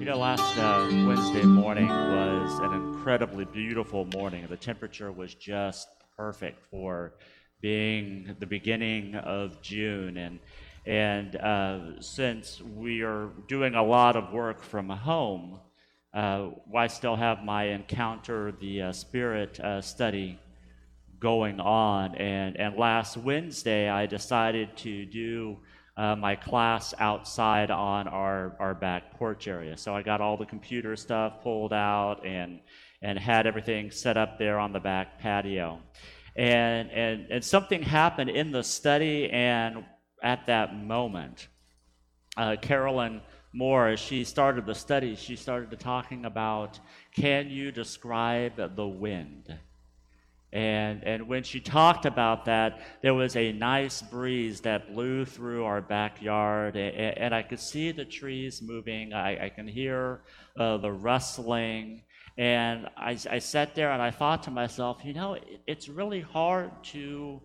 You know, last uh, Wednesday morning was an incredibly beautiful morning. The temperature was just perfect for being the beginning of June. And, and uh, since we are doing a lot of work from home, uh, I still have my Encounter the uh, Spirit uh, study going on. And, and last Wednesday, I decided to do uh, my class outside on our, our back porch area. So I got all the computer stuff pulled out and, and had everything set up there on the back patio. And, and, and something happened in the study, and at that moment, uh, Carolyn Moore, as she started the study, she started talking about can you describe the wind? And, and when she talked about that, there was a nice breeze that blew through our backyard, and, and I could see the trees moving. I, I can hear uh, the rustling. And I, I sat there and I thought to myself, you know, it, it's really hard to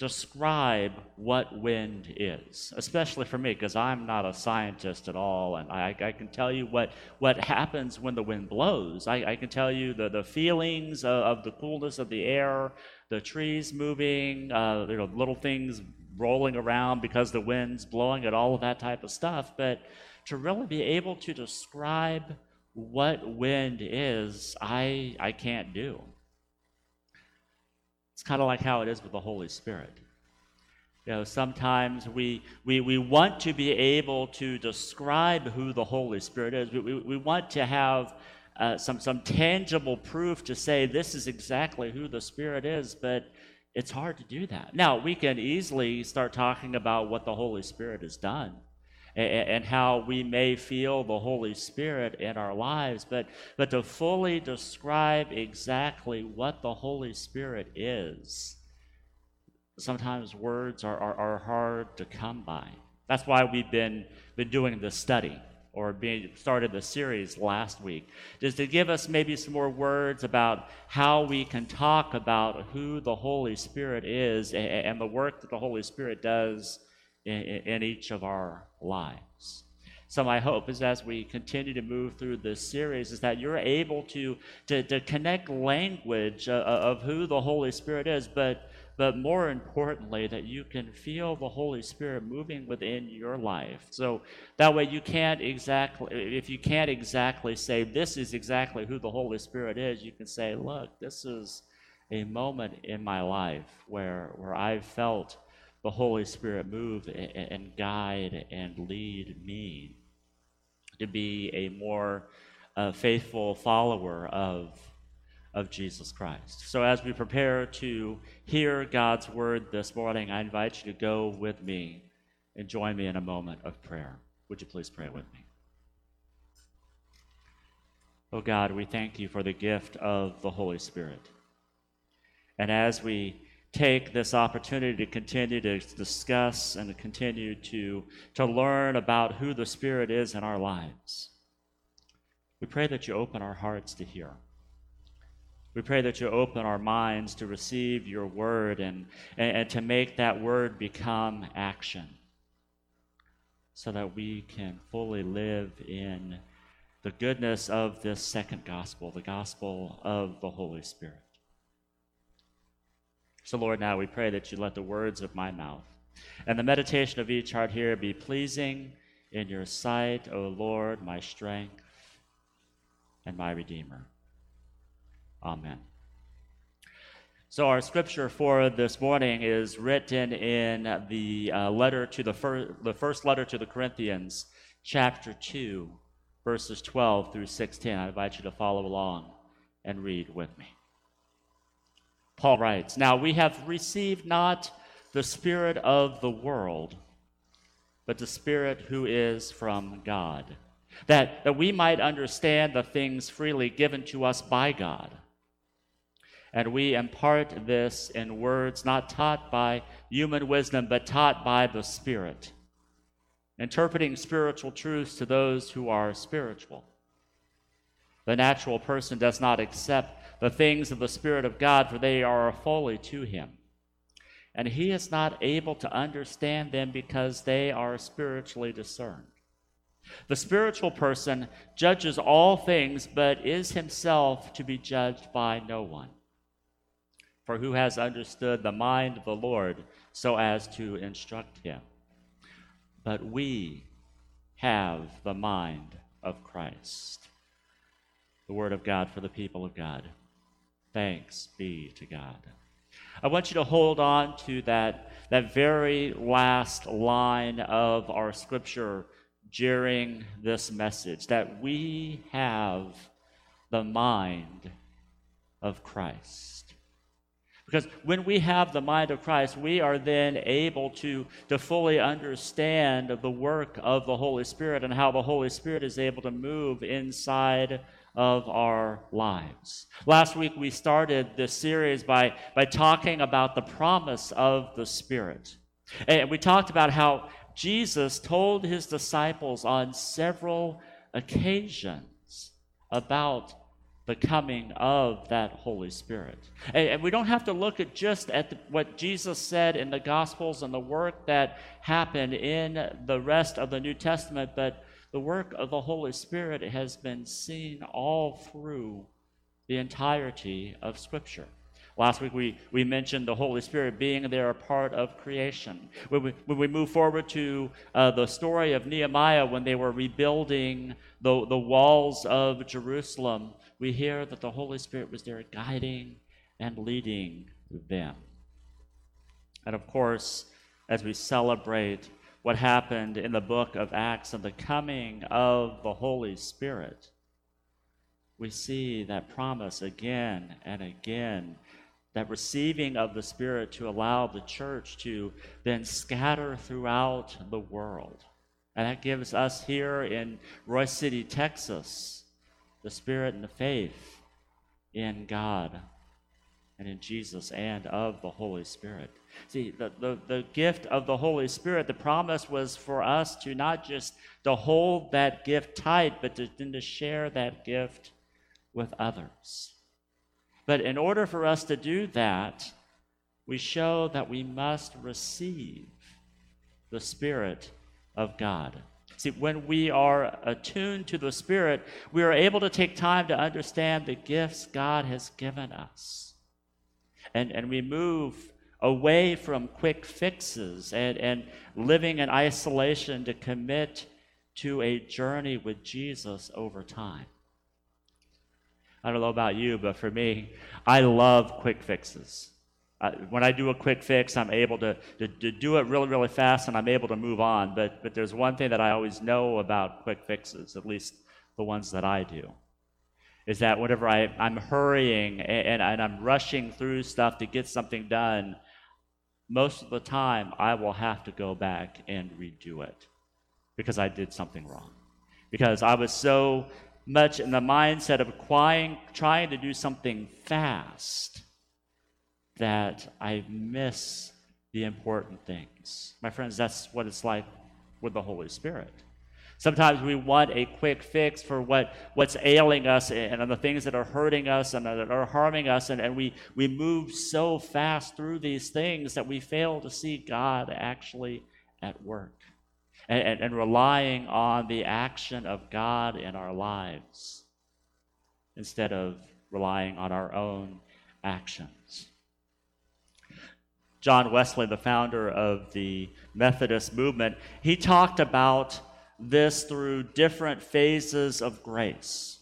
describe what wind is, especially for me, because I'm not a scientist at all, and I, I, can tell you what, what happens when the wind blows. I, I can tell you the, the feelings of, of, the coolness of the air, the trees moving, uh, you know, little things rolling around because the wind's blowing it, all of that type of stuff. But to really be able to describe what wind is, I, I can't do. It's kind of like how it is with the Holy Spirit. You know, sometimes we, we, we want to be able to describe who the Holy Spirit is. We, we, we want to have uh, some, some tangible proof to say this is exactly who the Spirit is, but it's hard to do that. Now, we can easily start talking about what the Holy Spirit has done and, how we may feel the Holy Spirit in our lives, but, but to fully describe exactly what the Holy Spirit is, sometimes words are, are, are hard to come by. That's why we've been, been doing this study or being started the series last week, just to give us maybe some more words about how we can talk about who the Holy Spirit is and, and the work that the Holy Spirit does in, in each of our lives. So my hope is as we continue to move through this series is that you're able to, to, to connect language uh, uh, of who the Holy Spirit is, but, but more importantly, that you can feel the Holy Spirit moving within your life. So that way you can't exactly, if you can't exactly say this is exactly who the Holy Spirit is, you can say, look, this is a moment in my life where, where I've felt the Holy Spirit move and guide and lead me to be a more uh, faithful follower of, of Jesus Christ. So, as we prepare to hear God's word this morning, I invite you to go with me and join me in a moment of prayer. Would you please pray with me? Oh God, we thank you for the gift of the Holy Spirit. And as we take this opportunity to continue to discuss and to continue to, to learn about who the Spirit is in our lives. We pray that you open our hearts to hear. We pray that you open our minds to receive your word and, and, and to make that word become action so that we can fully live in the goodness of this second gospel, the gospel of the Holy Spirit. So, Lord, now we pray that you let the words of my mouth and the meditation of each heart here be pleasing in your sight, O Lord, my strength and my Redeemer. Amen. So, our scripture for this morning is written in the uh, letter to the, fir- the first letter to the Corinthians, chapter 2, verses 12 through 16. I invite you to follow along and read with me. Paul writes, Now we have received not the Spirit of the world, but the Spirit who is from God, that, that we might understand the things freely given to us by God. And we impart this in words not taught by human wisdom, but taught by the Spirit, interpreting spiritual truths to those who are spiritual. The natural person does not accept the things of the Spirit of God, for they are folly to him. And he is not able to understand them because they are spiritually discerned. The spiritual person judges all things, but is himself to be judged by no one. For who has understood the mind of the Lord so as to instruct him? But we have the mind of Christ. The word of God for the people of God. Thanks be to God. I want you to hold on to that, that very last line of our scripture during this message that we have the mind of Christ. Because when we have the mind of Christ, we are then able to, to fully understand the work of the Holy Spirit and how the Holy Spirit is able to move inside of our lives. Last week, we started this series by, by talking about the promise of the Spirit. And we talked about how Jesus told his disciples on several occasions about the coming of that Holy Spirit. And, and we don't have to look at just at the, what Jesus said in the Gospels and the work that happened in the rest of the New Testament, but the work of the Holy Spirit has been seen all through the entirety of Scripture. Last week we, we mentioned the Holy Spirit being there a part of creation. When we, when we move forward to uh, the story of Nehemiah when they were rebuilding the, the walls of Jerusalem, we hear that the Holy Spirit was there guiding and leading them. And of course, as we celebrate what happened in the book of Acts and the coming of the Holy Spirit, we see that promise again and again that receiving of the Spirit to allow the church to then scatter throughout the world. And that gives us here in Roy City, Texas, the Spirit and the faith in God and in Jesus and of the Holy Spirit. See, the, the, the gift of the Holy Spirit, the promise was for us to not just to hold that gift tight, but to, then to share that gift with others. But in order for us to do that, we show that we must receive the Spirit of God. See, when we are attuned to the Spirit, we are able to take time to understand the gifts God has given us. And, and we move away from quick fixes and, and living in isolation to commit to a journey with Jesus over time. I don't know about you, but for me, I love quick fixes. When I do a quick fix, I'm able to, to, to, do it really, really fast and I'm able to move on. But, but there's one thing that I always know about quick fixes, at least the ones that I do, is that whenever I, I'm hurrying and, and I'm rushing through stuff to get something done, most of the time I will have to go back and redo it because I did something wrong. Because I was so much in the mindset of acquiring, trying to do something fast that I miss the important things. My friends, that's what it's like with the Holy Spirit. Sometimes we want a quick fix for what, what's ailing us and the things that are hurting us and that are harming us, and, and we, we move so fast through these things that we fail to see God actually at work and, and, and relying on the action of God in our lives instead of relying on our own actions. John Wesley, the founder of the Methodist movement, he talked about this through different phases of grace.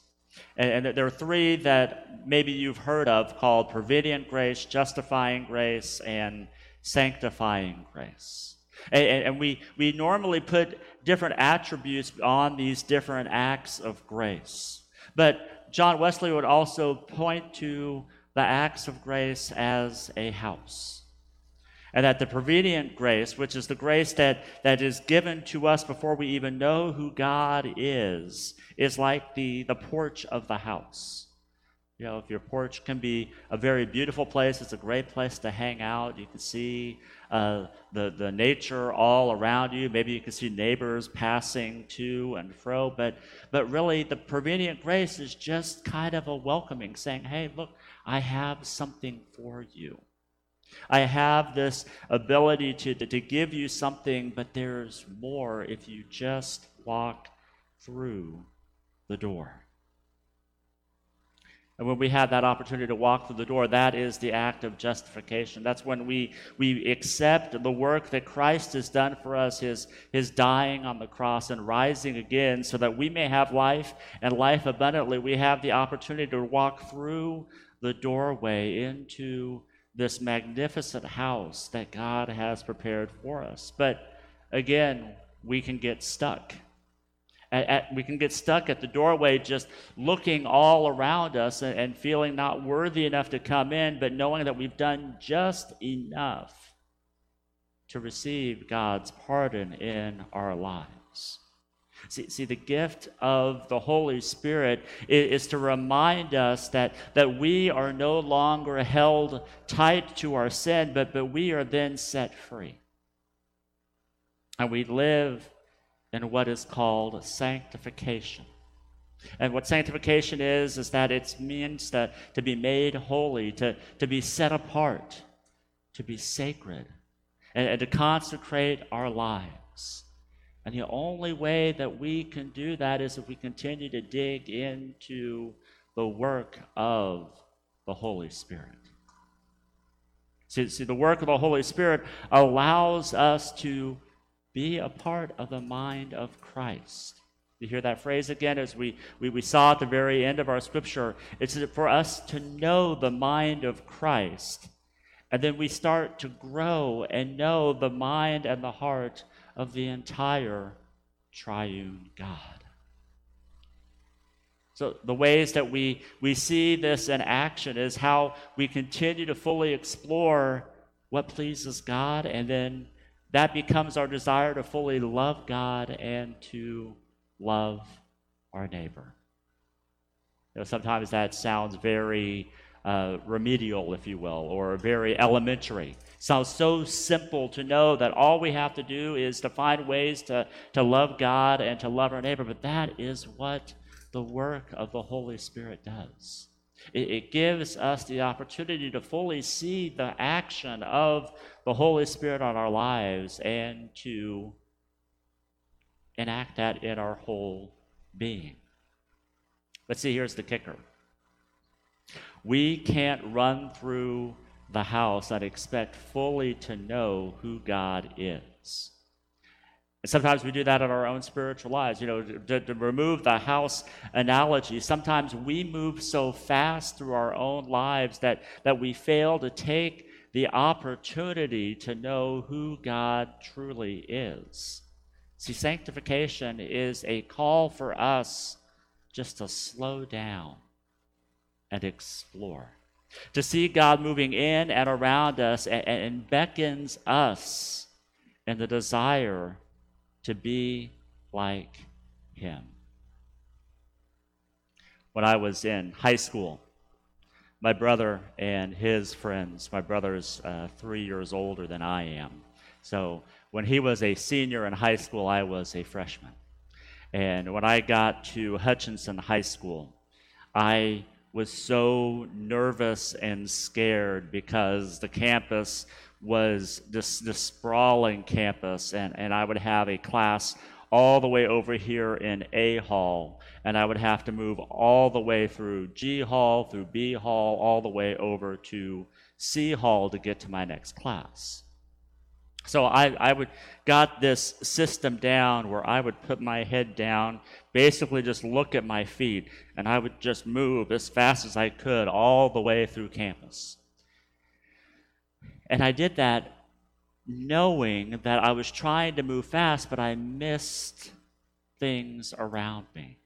And, and, there are three that maybe you've heard of called prevenient grace, justifying grace, and sanctifying grace. And, and we, we normally put different attributes on these different acts of grace. But John Wesley would also point to the acts of grace as a house. And that the prevenient grace, which is the grace that, that is given to us before we even know who God is, is like the, the porch of the house. You know, if your porch can be a very beautiful place, it's a great place to hang out. You can see uh, the, the nature all around you. Maybe you can see neighbors passing to and fro. But, but really, the prevenient grace is just kind of a welcoming, saying, hey, look, I have something for you. I have this ability to, to, give you something, but there's more if you just walk through the door. And when we have that opportunity to walk through the door, that is the act of justification. That's when we, we accept the work that Christ has done for us, his, his dying on the cross and rising again, so that we may have life and life abundantly. We have the opportunity to walk through the doorway into this magnificent house that God has prepared for us. But again, we can get stuck at, at, we can get stuck at the doorway just looking all around us and, and feeling not worthy enough to come in, but knowing that we've done just enough to receive God's pardon in our lives. See, see, the gift of the Holy Spirit is, is, to remind us that, that we are no longer held tight to our sin, but, but we are then set free. And we live in what is called sanctification. And what sanctification is, is that it means to, to be made holy, to, to be set apart, to be sacred, and, and to consecrate our lives. And the only way that we can do that is if we continue to dig into the work of the Holy Spirit. See, see, the work of the Holy Spirit allows us to be a part of the mind of Christ. You hear that phrase again as we, we, we saw at the very end of our scripture. It's for us to know the mind of Christ. And then we start to grow and know the mind and the heart of the entire triune God. So, the ways that we, we see this in action is how we continue to fully explore what pleases God and then that becomes our desire to fully love God and to love our neighbor. You know, sometimes that sounds very uh, remedial, if you will, or very elementary. Sounds so simple to know that all we have to do is to find ways to, to love God and to love our neighbor, but that is what the work of the Holy Spirit does. It, it gives us the opportunity to fully see the action of the Holy Spirit on our lives and to enact that in our whole being. But see, here's the kicker we can't run through the house and expect fully to know who God is. And sometimes we do that in our own spiritual lives. You know, to, to, remove the house analogy, sometimes we move so fast through our own lives that, that we fail to take the opportunity to know who God truly is. See, sanctification is a call for us just to slow down and explore, to see God moving in and around us and, and beckons us in the desire to be like Him. When I was in high school, my brother and his friends. My brother's uh, three years older than I am. So when he was a senior in high school, I was a freshman. And when I got to Hutchinson High School, I was so nervous and scared because the campus was this, this sprawling campus, and, and I would have a class all the way over here in A Hall, and I would have to move all the way through G Hall, through B Hall, all the way over to C Hall to get to my next class. So I, I would got this system down where I would put my head down, basically just look at my feet, and I would just move as fast as I could all the way through campus. And I did that knowing that I was trying to move fast, but I missed things around me.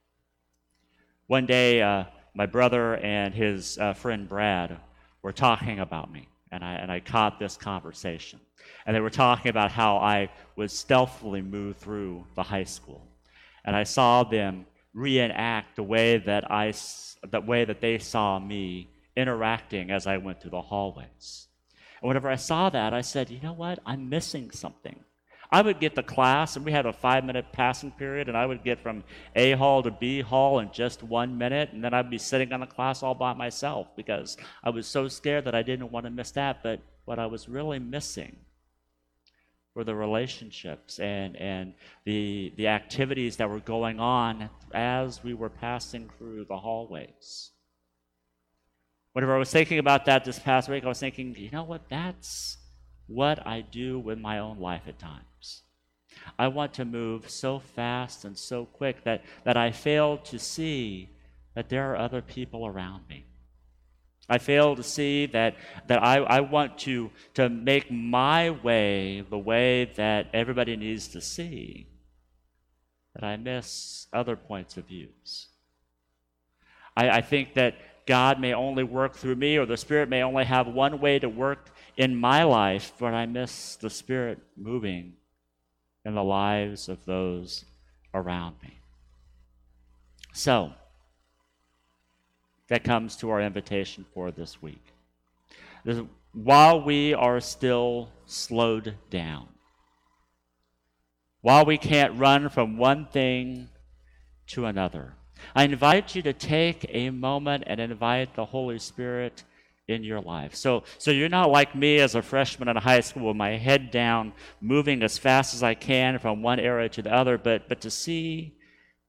One day, uh, my brother and his uh, friend Brad were talking about me. And I, and I caught this conversation. And they were talking about how I would stealthily move through the high school. And I saw them reenact the way that, I, the way that they saw me interacting as I went through the hallways. And whenever I saw that, I said, you know what? I'm missing something. I would get the class, and we had a five minute passing period, and I would get from A hall to B hall in just one minute, and then I'd be sitting on the class all by myself because I was so scared that I didn't want to miss that. But what I was really missing were the relationships and, and the, the activities that were going on as we were passing through the hallways. Whenever I was thinking about that this past week, I was thinking, you know what? That's what I do with my own life at times. I want to move so fast and so quick that, that I fail to see that there are other people around me. I fail to see that, that I, I want to, to make my way the way that everybody needs to see, that I miss other points of views. I, I think that God may only work through me, or the Spirit may only have one way to work in my life, but I miss the Spirit moving in the lives of those around me. So, that comes to our invitation for this week. While we are still slowed down, while we can't run from one thing to another, I invite you to take a moment and invite the Holy Spirit in your life. So, so you're not like me as a freshman in high school with my head down, moving as fast as I can from one area to the other, but, but to see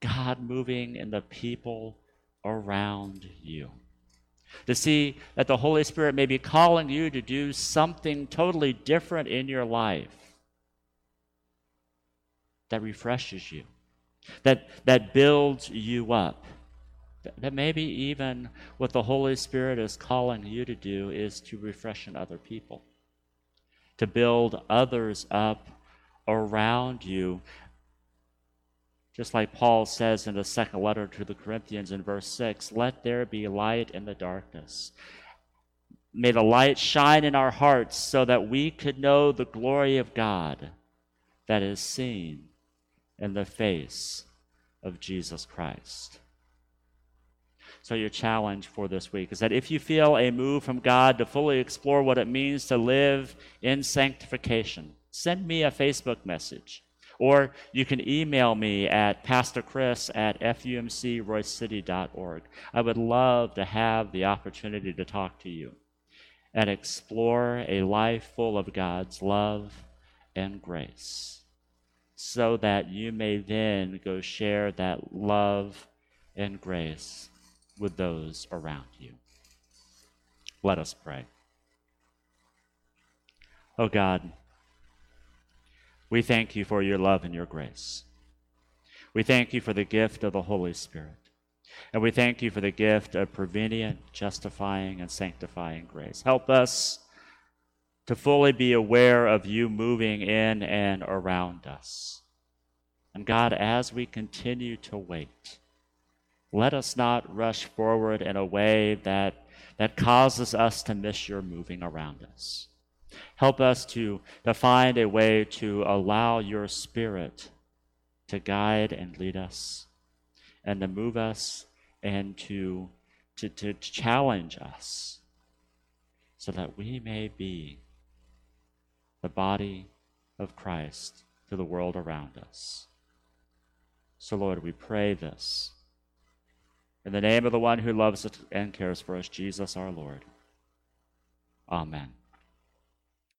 God moving in the people around you. To see that the Holy Spirit may be calling you to do something totally different in your life that refreshes you that, that builds you up. That maybe even what the Holy Spirit is calling you to do is to refreshen other people, to build others up around you. Just like Paul says in the second letter to the Corinthians in verse 6 let there be light in the darkness. May the light shine in our hearts so that we could know the glory of God that is seen in the face of Jesus Christ. So, your challenge for this week is that if you feel a move from God to fully explore what it means to live in sanctification, send me a Facebook message. Or you can email me at pastorchris at fumcroycity.org. I would love to have the opportunity to talk to you and explore a life full of God's love and grace so that you may then go share that love and grace with those around you. Let us pray. Oh God, we thank you for your love and your grace. We thank you for the gift of the Holy Spirit. And we thank you for the gift of prevenient, justifying, and sanctifying grace. Help us to fully be aware of you moving in and around us. And God, as we continue to wait, let us not rush forward in a way that, that causes us to miss your moving around us. Help us to, to find a way to allow your spirit to guide and lead us and to move us and to, to, to challenge us so that we may be the body of Christ to the world around us. So, Lord, we pray this. In the name of the one who loves us and cares for us, Jesus our Lord. Amen.